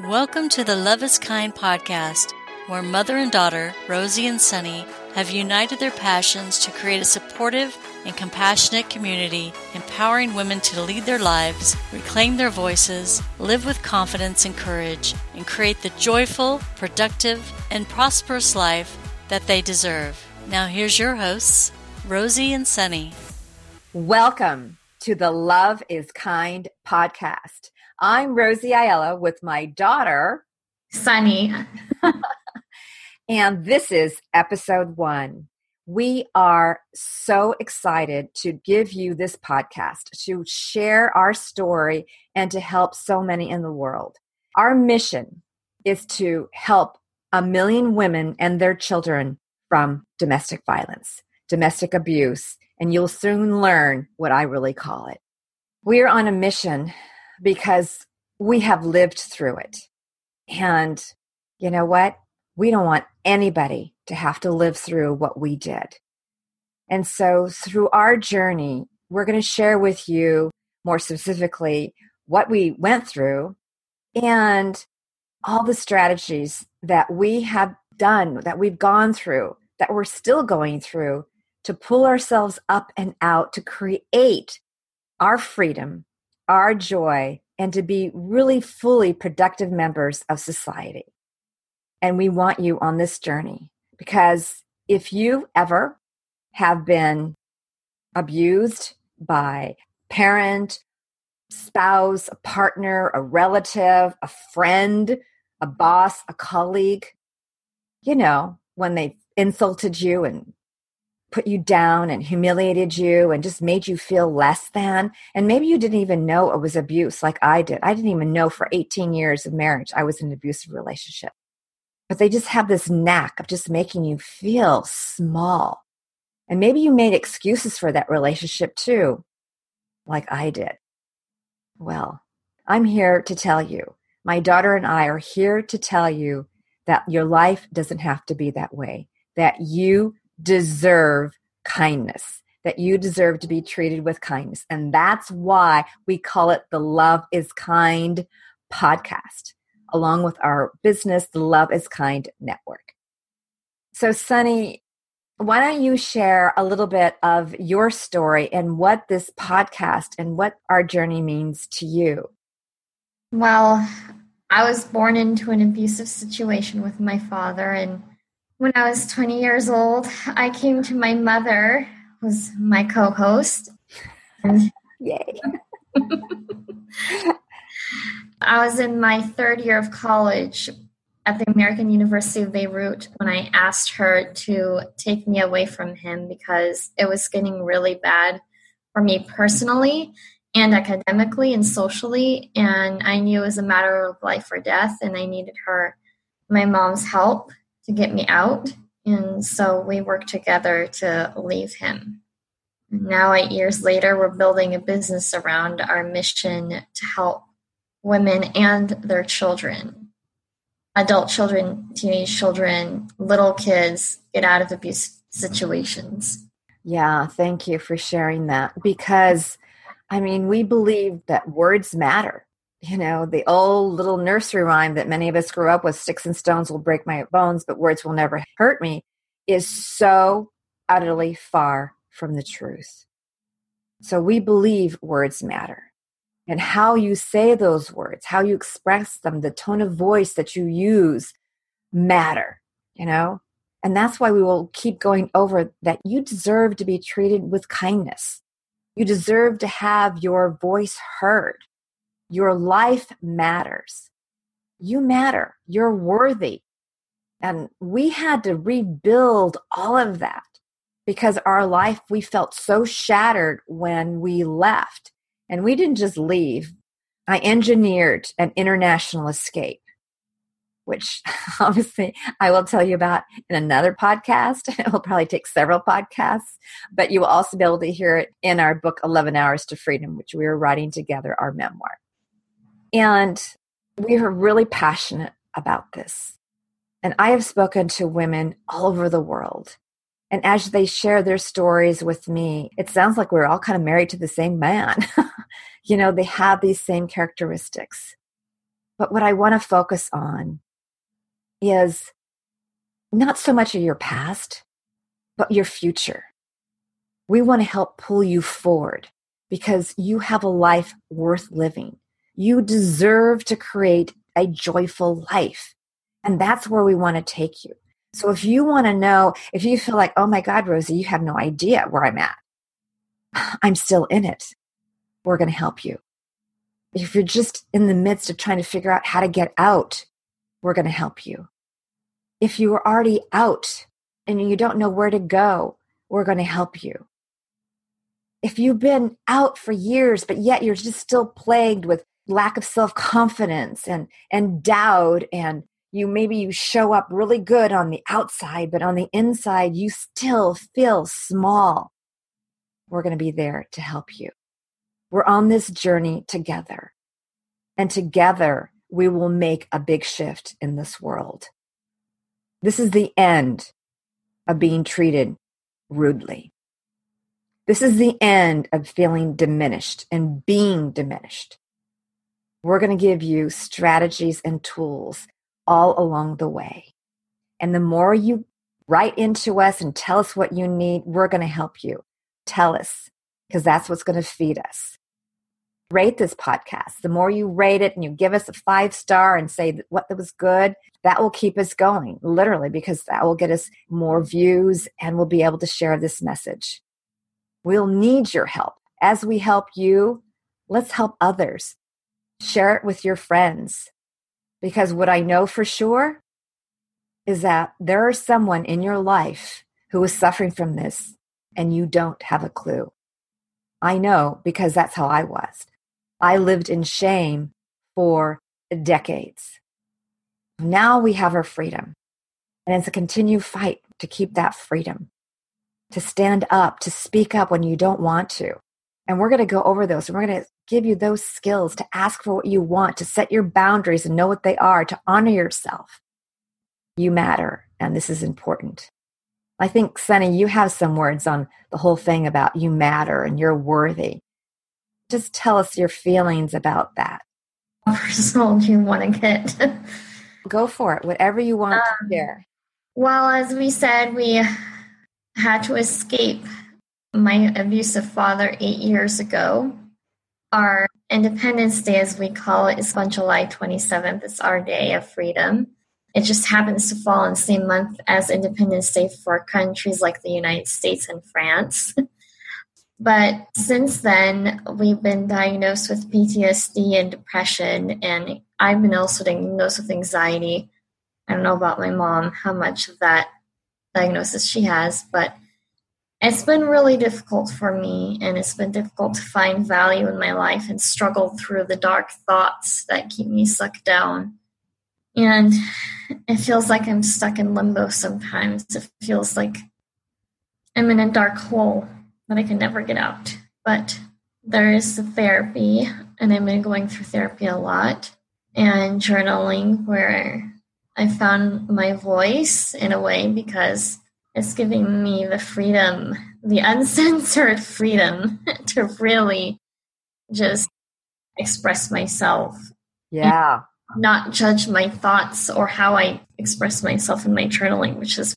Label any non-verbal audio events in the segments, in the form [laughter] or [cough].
Welcome to the Love is Kind podcast, where mother and daughter, Rosie and Sunny, have united their passions to create a supportive and compassionate community, empowering women to lead their lives, reclaim their voices, live with confidence and courage, and create the joyful, productive, and prosperous life that they deserve. Now, here's your hosts, Rosie and Sunny. Welcome to the Love is Kind podcast. I'm Rosie Aiello with my daughter, Sunny. [laughs] and this is episode one. We are so excited to give you this podcast, to share our story, and to help so many in the world. Our mission is to help a million women and their children from domestic violence, domestic abuse, and you'll soon learn what I really call it. We're on a mission because we have lived through it. And you know what? We don't want anybody to have to live through what we did. And so, through our journey, we're going to share with you more specifically what we went through and all the strategies that we have done, that we've gone through, that we're still going through to pull ourselves up and out to create our freedom, our joy, and to be really fully productive members of society. And we want you on this journey because if you ever have been abused by parent, spouse, a partner, a relative, a friend, a boss, a colleague, you know, when they insulted you and put you down and humiliated you and just made you feel less than. And maybe you didn't even know it was abuse like I did. I didn't even know for 18 years of marriage I was in an abusive relationship. But they just have this knack of just making you feel small. And maybe you made excuses for that relationship too, like I did. Well, I'm here to tell you, my daughter and I are here to tell you that your life doesn't have to be that way, that you deserve kindness, that you deserve to be treated with kindness. And that's why we call it the Love is Kind podcast, along with our business, the Love is Kind network. So, Sunny, why don't you share a little bit of your story and what this podcast and what our journey means to you? Well, I was born into an abusive situation with my father, and when I was 20 years old, I came to my mother, who's my co-host. And Yay. [laughs] I was in my third year of college at the American University of Beirut when I asked her to take me away from him because it was getting really bad for me personally and academically and socially. And I knew it was a matter of life or death, and I needed her, my mom's help to get me out. And so we worked together to leave him. Now, eight years later, we're building a business around our mission to help women and their children, adult children, teenage children, little kids get out of abuse situations. Yeah, thank you for sharing that because I mean, we believe that words matter you know, the old little nursery rhyme that many of us grew up with sticks and stones will break my bones, but words will never hurt me is so utterly far from the truth. So we believe words matter. And how you say those words, how you express them, the tone of voice that you use matter, you know? And that's why we will keep going over that you deserve to be treated with kindness. You deserve to have your voice heard. Your life matters. You matter. You're worthy. And we had to rebuild all of that because our life, we felt so shattered when we left. And we didn't just leave. I engineered an international escape, which [laughs] obviously I will tell you about in another podcast. [laughs] It will probably take several podcasts, but you will also be able to hear it in our book, 11 Hours to Freedom, which we are writing together, our memoir. And we are really passionate about this. And I have spoken to women all over the world. And as they share their stories with me, it sounds like we're all kind of married to the same man. [laughs] you know, they have these same characteristics. But what I want to focus on is not so much of your past, but your future. We want to help pull you forward because you have a life worth living. You deserve to create a joyful life. And that's where we want to take you. So if you want to know, if you feel like, oh my God, Rosie, you have no idea where I'm at, [sighs] I'm still in it. We're going to help you. If you're just in the midst of trying to figure out how to get out, we're going to help you. If you are already out and you don't know where to go, we're going to help you. If you've been out for years, but yet you're just still plagued with lack of self confidence and, and doubt, and you maybe you show up really good on the outside, but on the inside, you still feel small, we're going to be there to help you. We're on this journey together. And together, we will make a big shift in this world. This is the end of being treated rudely. This is the end of feeling diminished and being diminished. We're going to give you strategies and tools all along the way. And the more you write into us and tell us what you need, we're going to help you. Tell us, because that's what's going to feed us. Rate this podcast. The more you rate it and you give us a five star and say what was good, that will keep us going, literally, because that will get us more views and we'll be able to share this message. We'll need your help. As we help you, let's help others. Share it with your friends. Because what I know for sure is that there is someone in your life who is suffering from this and you don't have a clue. I know because that's how I was. I lived in shame for decades. Now we have our freedom. And it's a continued fight to keep that freedom, to stand up, to speak up when you don't want to. And we're going to go over those and we're going to give you those skills to ask for what you want, to set your boundaries and know what they are, to honor yourself. You matter, and this is important. I think, Sunny, you have some words on the whole thing about you matter and you're worthy. Just tell us your feelings about that. [laughs] Personal, you want to get? [laughs] Go for it, whatever you want um, to share. Well, as we said, we had to escape my abusive father eight years ago. Our Independence Day, as we call it, is on July 27th. It's our day of freedom. It just happens to fall in the same month as Independence Day for countries like the United States and France. [laughs] but since then, we've been diagnosed with PTSD and depression, and I've been also diagnosed with anxiety. I don't know about my mom, how much of that diagnosis she has, but it's been really difficult for me, and it's been difficult to find value in my life and struggle through the dark thoughts that keep me sucked down. And it feels like I'm stuck in limbo sometimes. It feels like I'm in a dark hole that I can never get out. But there is the therapy, and I've been going through therapy a lot and journaling where I found my voice in a way because it's giving me the freedom, the uncensored [laughs] freedom [laughs] to really just express myself. Yeah not judge my thoughts or how I express myself in my journaling, which has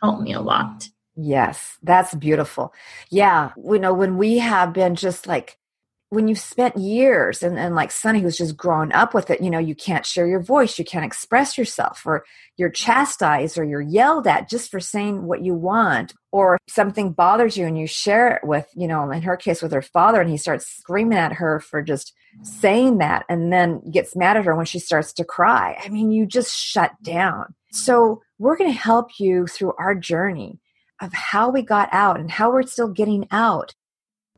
helped me a lot. Yes, that's beautiful. Yeah, you know, when we have been just like when you've spent years and, and like Sunny who's just grown up with it, you know, you can't share your voice, you can't express yourself, or you're chastised or you're yelled at just for saying what you want, or something bothers you and you share it with, you know, in her case with her father, and he starts screaming at her for just saying that and then gets mad at her when she starts to cry. I mean, you just shut down. So we're going to help you through our journey of how we got out and how we're still getting out.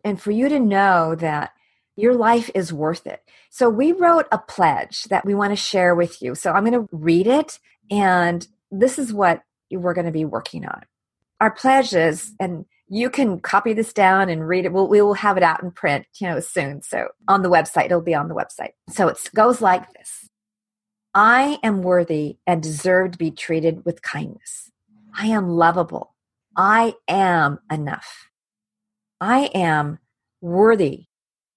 And for you to know that your life is worth it. So we wrote a pledge that we want to share with you. So I'm going to read it, and this is what we're going to be working on. Our pledge is, and you can copy this down and read it. We'll, we will have it out in print, you know, soon. So on the website, it'll be on the website. So it goes like this. I am worthy and deserve to be treated with kindness. I am lovable. I am enough. I am worthy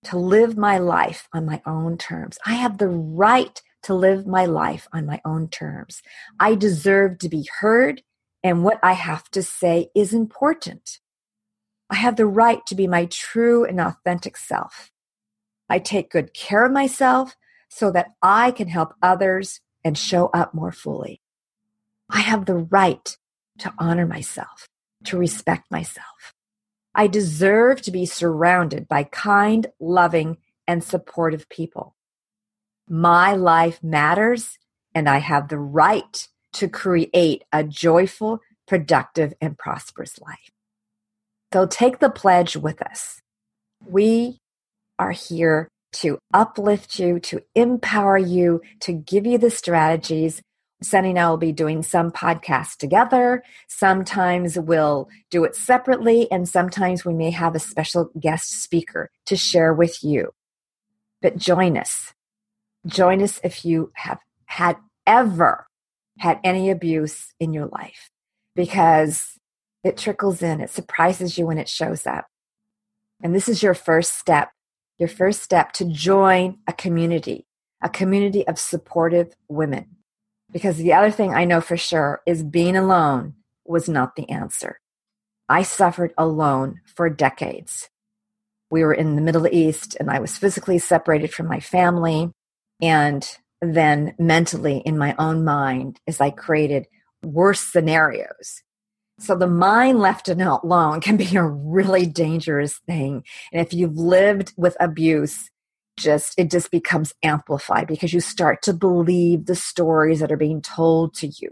to live my life on my own terms. I have the right to live my life on my own terms. I deserve to be heard, and what I have to say is important. I have the right to be my true and authentic self. I take good care of myself so that I can help others and show up more fully. I have the right to honor myself, to respect myself. I deserve to be surrounded by kind, loving, and supportive people. My life matters, and I have the right to create a joyful, productive, and prosperous life. So take the pledge with us. We are here to uplift you, to empower you, to give you the strategies. Sunny and I will be doing some podcasts together. Sometimes we'll do it separately, and sometimes we may have a special guest speaker to share with you. But join us. Join us if you have had ever had any abuse in your life because it trickles in, it surprises you when it shows up. And this is your first step your first step to join a community, a community of supportive women. Because the other thing I know for sure is being alone was not the answer. I suffered alone for decades. We were in the Middle East and I was physically separated from my family and then mentally in my own mind as I created worse scenarios so the mind left alone can be a really dangerous thing. And if you've lived with abuse, just it just becomes amplified because you start to believe the stories that are being told to you.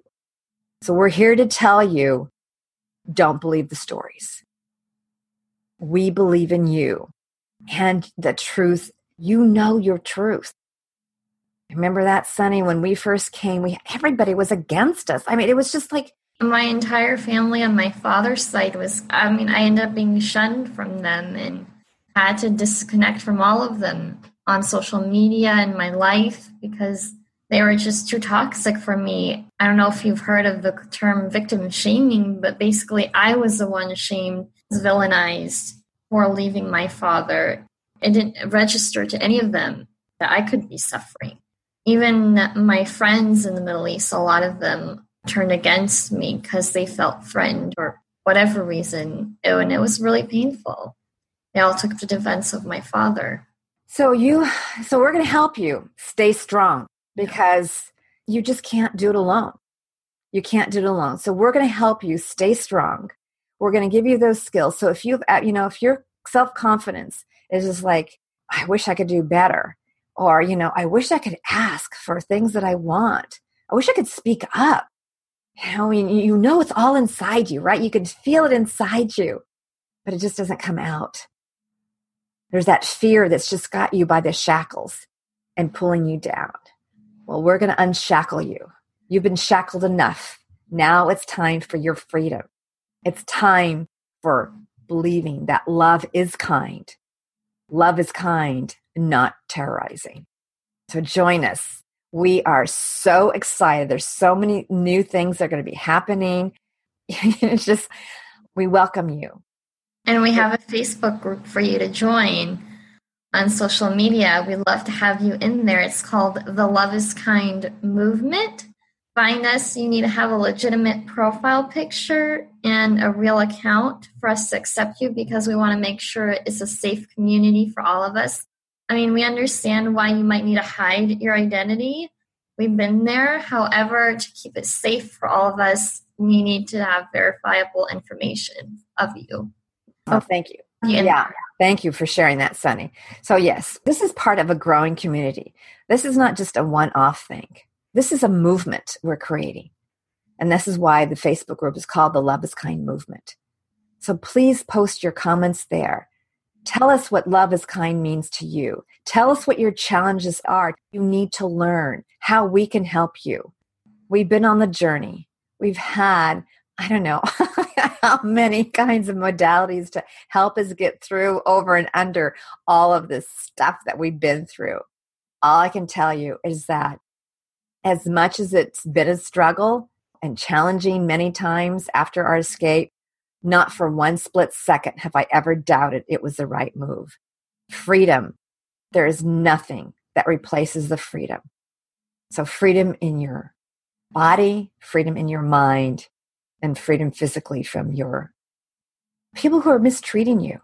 So we're here to tell you don't believe the stories. We believe in you and the truth. You know your truth. Remember that, Sunny, when we first came, we everybody was against us. I mean, it was just like my entire family on my father's side was, I mean, I ended up being shunned from them and had to disconnect from all of them on social media and my life because they were just too toxic for me. I don't know if you've heard of the term victim shaming, but basically, I was the one shamed, villainized for leaving my father. It didn't register to any of them that I could be suffering. Even my friends in the Middle East, a lot of them turned against me because they felt threatened or whatever reason. And it was really painful. They all took the defense of my father. So you so we're going to help you stay strong because you just can't do it alone. You can't do it alone. So we're going to help you stay strong. We're going to give you those skills. So if you've uh, you know if your self-confidence is just like I wish I could do better or you know I wish I could ask for things that I want. I wish I could speak up you know, you know it's all inside you, right? You can feel it inside you, but it just doesn't come out. There's that fear that's just got you by the shackles and pulling you down. Well, we're going to unshackle you. You've been shackled enough. Now it's time for your freedom. It's time for believing that love is kind. Love is kind, not terrorizing. So join us we are so excited. There's so many new things that are going to be happening. [laughs] it's just, we welcome you. And we have a Facebook group for you to join on social media. We love to have you in there. It's called the Love is Kind Movement. Find us. You need to have a legitimate profile picture and a real account for us to accept you because we want to make sure it's a safe community for all of us. I mean, we understand why you might need to hide your identity. We've been there. However, to keep it safe for all of us, we need to have verifiable information of you. Oh, thank you. Yeah. Thank you for sharing that, Sunny. So, yes, this is part of a growing community. This is not just a one off thing, this is a movement we're creating. And this is why the Facebook group is called the Love is Kind Movement. So, please post your comments there. Tell us what love is kind means to you. Tell us what your challenges are. You need to learn how we can help you. We've been on the journey. We've had, I don't know [laughs] how [laughs] many kinds of modalities to help us get through over and under all of this stuff that we've been through. All I can tell you is that as much as it's been a struggle and challenging many times after our escape, not for one split second have I ever doubted it was the right move. Freedom. There is nothing that replaces the freedom. So, freedom in your body, freedom in your mind, and freedom physically from your people who are mistreating you.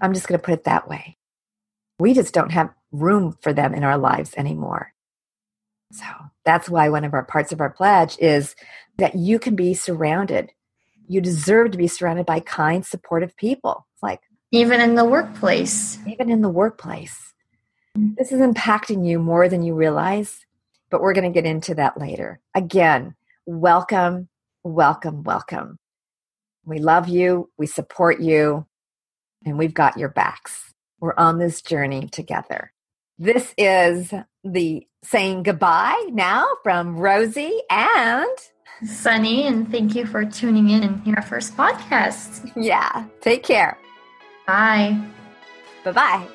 I'm just going to put it that way. We just don't have room for them in our lives anymore. So that's why one of our parts of our pledge is that you can be surrounded. You deserve to be surrounded by kind, supportive people. It's like even in the workplace. Even in the workplace. This is impacting you more than you realize, but we're going to get into that later. Again, welcome, welcome, welcome. We love you, we support you, and we've got your backs. We're on this journey together. This is the saying goodbye now from Rosie and Sunny, and thank you for tuning in in our first podcast. Yeah, take care. Bye. Bye bye.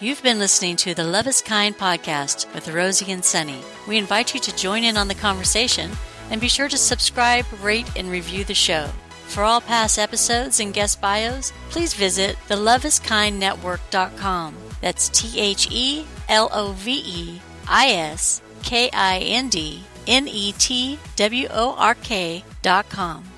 You've been listening to the Love is Kind podcast with Rosie and Sunny. We invite you to join in on the conversation and be sure to subscribe, rate, and review the show. For all past episodes and guest bios, please visit theloveiskindnetwork.com. That's T H E L O V E I S K I N D N E T W O R K dot com.